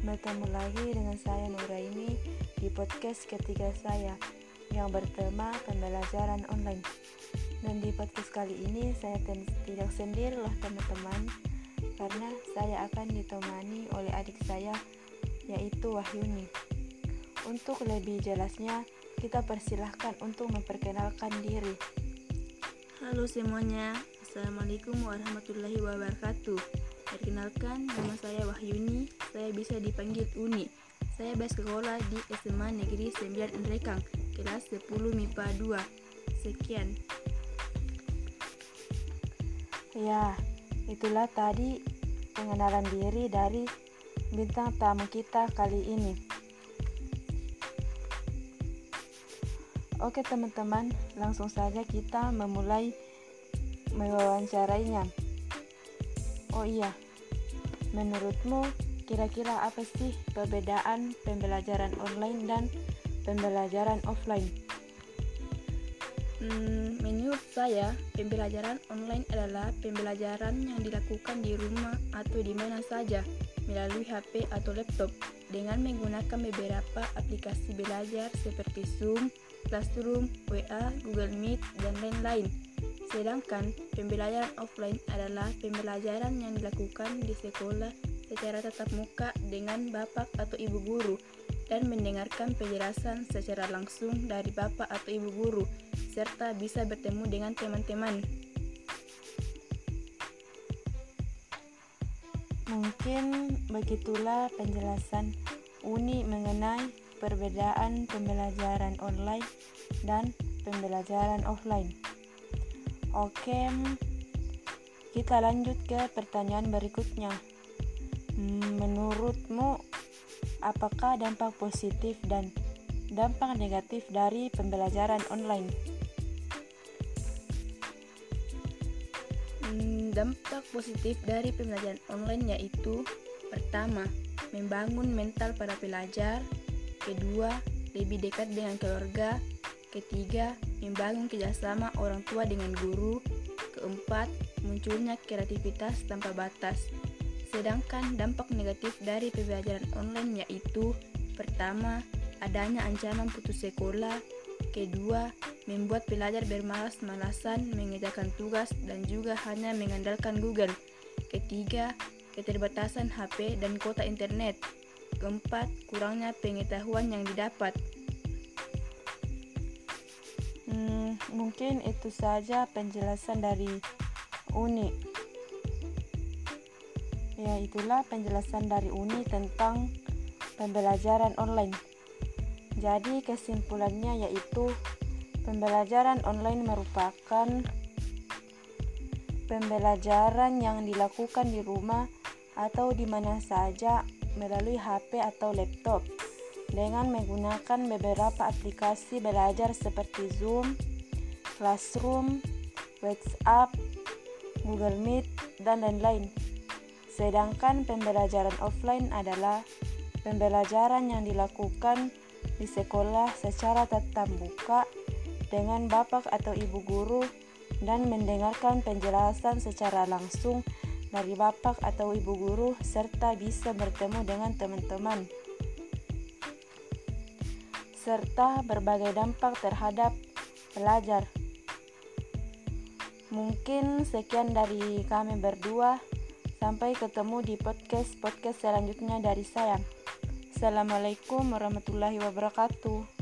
Bertemu lagi dengan saya Nuraini di podcast ketiga saya yang bertema pembelajaran online. Dan di podcast kali ini saya tidak sendiri loh teman-teman karena saya akan ditemani oleh adik saya yaitu Wahyuni. Untuk lebih jelasnya, kita persilahkan untuk memperkenalkan diri. Halo semuanya, Assalamualaikum warahmatullahi wabarakatuh. Perkenalkan, nama saya Wahyuni, saya bisa dipanggil Uni. Saya bersekolah di SMA Negeri 9 Enrekang, kelas 10 MIPA 2. Sekian. Ya, itulah tadi pengenalan diri dari bintang tamu kita kali ini. Oke teman-teman, langsung saja kita memulai mewawancarainya. Oh iya, menurutmu kira-kira apa sih perbedaan pembelajaran online dan pembelajaran offline? Hmm, menurut saya, pembelajaran online adalah pembelajaran yang dilakukan di rumah atau di mana saja melalui HP atau laptop dengan menggunakan beberapa aplikasi belajar seperti Zoom, Classroom, WA, Google Meet, dan lain-lain. Sedangkan pembelajaran offline adalah pembelajaran yang dilakukan di sekolah secara tatap muka dengan bapak atau ibu guru dan mendengarkan penjelasan secara langsung dari bapak atau ibu guru serta bisa bertemu dengan teman-teman. Mungkin begitulah penjelasan Uni mengenai perbedaan pembelajaran online dan pembelajaran offline. Oke, kita lanjut ke pertanyaan berikutnya. Menurutmu, apakah dampak positif dan dampak negatif dari pembelajaran online? Hmm, dampak positif dari pembelajaran online yaitu pertama, membangun mental para pelajar kedua lebih dekat dengan keluarga ketiga membangun kerjasama orang tua dengan guru. Keempat munculnya kreativitas tanpa batas. Sedangkan dampak negatif dari pembelajaran online yaitu pertama adanya ancaman putus sekolah. Kedua membuat pelajar bermalas-malasan mengerjakan tugas dan juga hanya mengandalkan Google. Ketiga keterbatasan HP dan kuota internet. Keempat, kurangnya pengetahuan yang didapat. Hmm, mungkin itu saja penjelasan dari Uni. Ya, itulah penjelasan dari Uni tentang pembelajaran online. Jadi, kesimpulannya yaitu pembelajaran online merupakan pembelajaran yang dilakukan di rumah atau di mana saja melalui HP atau laptop dengan menggunakan beberapa aplikasi belajar seperti Zoom, Classroom, WhatsApp, Google Meet, dan lain-lain. Sedangkan pembelajaran offline adalah pembelajaran yang dilakukan di sekolah secara tatap muka dengan bapak atau ibu guru dan mendengarkan penjelasan secara langsung dari bapak atau ibu guru serta bisa bertemu dengan teman-teman serta berbagai dampak terhadap pelajar. Mungkin sekian dari kami berdua. Sampai ketemu di podcast-podcast selanjutnya dari saya. Assalamualaikum warahmatullahi wabarakatuh.